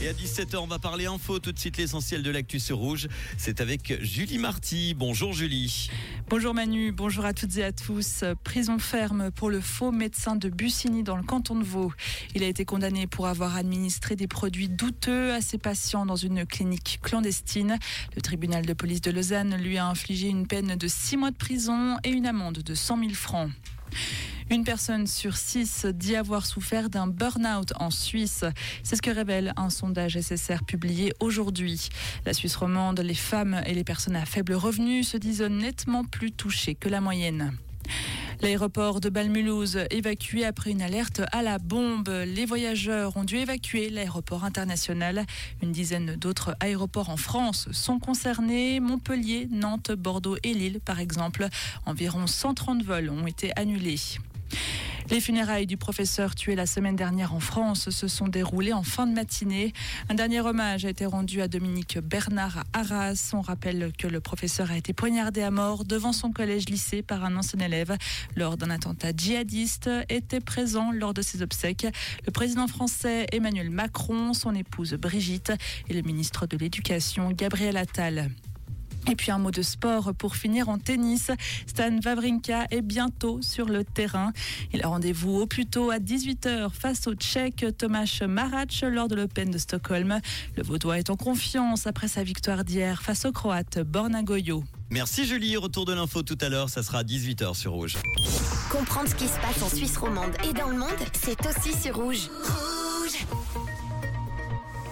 Et à 17h, on va parler info. Tout de suite, l'essentiel de l'actu sur Rouge. C'est avec Julie Marty. Bonjour Julie. Bonjour Manu, bonjour à toutes et à tous. Prison ferme pour le faux médecin de Bussigny dans le canton de Vaud. Il a été condamné pour avoir administré des produits douteux à ses patients dans une clinique clandestine. Le tribunal de police de Lausanne lui a infligé une peine de 6 mois de prison et une amende de 100 000 francs. Une personne sur six dit avoir souffert d'un burn-out en Suisse. C'est ce que révèle un sondage SSR publié aujourd'hui. La Suisse romande, les femmes et les personnes à faible revenu se disent nettement plus touchées que la moyenne. L'aéroport de Balmulhouse évacué après une alerte à la bombe. Les voyageurs ont dû évacuer l'aéroport international. Une dizaine d'autres aéroports en France sont concernés. Montpellier, Nantes, Bordeaux et Lille, par exemple. Environ 130 vols ont été annulés. Les funérailles du professeur tué la semaine dernière en France se sont déroulées en fin de matinée. Un dernier hommage a été rendu à Dominique Bernard à Arras. On rappelle que le professeur a été poignardé à mort devant son collège-lycée par un ancien élève lors d'un attentat djihadiste. Était présent lors de ses obsèques le président français Emmanuel Macron, son épouse Brigitte et le ministre de l'Éducation Gabriel Attal. Et puis un mot de sport pour finir en tennis. Stan Wawrinka est bientôt sur le terrain. Il a rendez-vous au plus tôt à 18h face au Tchèque Tomasz Marac lors de l'Open de Stockholm. Le Vaudois est en confiance après sa victoire d'hier face au Croate Borna Goyo. Merci Julie. Retour de l'info tout à l'heure. Ça sera à 18h sur Rouge. Comprendre ce qui se passe en Suisse romande et dans le monde, c'est aussi sur Rouge. Rouge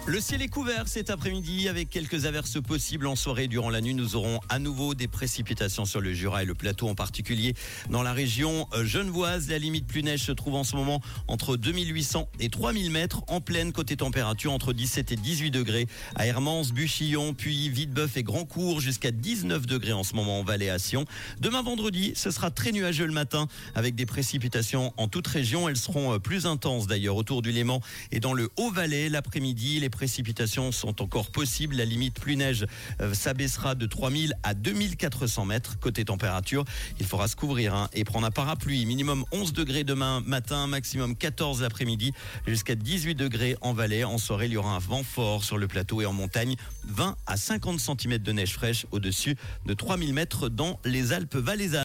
le ciel est couvert cet après-midi avec quelques averses possibles en soirée. Durant la nuit, nous aurons à nouveau des précipitations sur le Jura et le plateau en particulier. Dans la région genevoise, la limite plus neige se trouve en ce moment entre 2800 et 3000 mètres en pleine côté température entre 17 et 18 degrés à Hermance, Buchillon, puis Vitebeuf et Grandcourt jusqu'à 19 degrés en ce moment en Valais à Sion. Demain vendredi, ce sera très nuageux le matin avec des précipitations en toute région. Elles seront plus intenses d'ailleurs autour du Léman et dans le Haut-Valais l'après-midi. Précipitations sont encore possibles. La limite plus neige euh, s'abaissera de 3000 à 2400 mètres. Côté température, il faudra se couvrir hein, et prendre un parapluie. Minimum 11 degrés demain matin, maximum 14 l'après-midi, jusqu'à 18 degrés en vallée. En soirée, il y aura un vent fort sur le plateau et en montagne. 20 à 50 cm de neige fraîche au-dessus de 3000 mètres dans les Alpes valaisannes.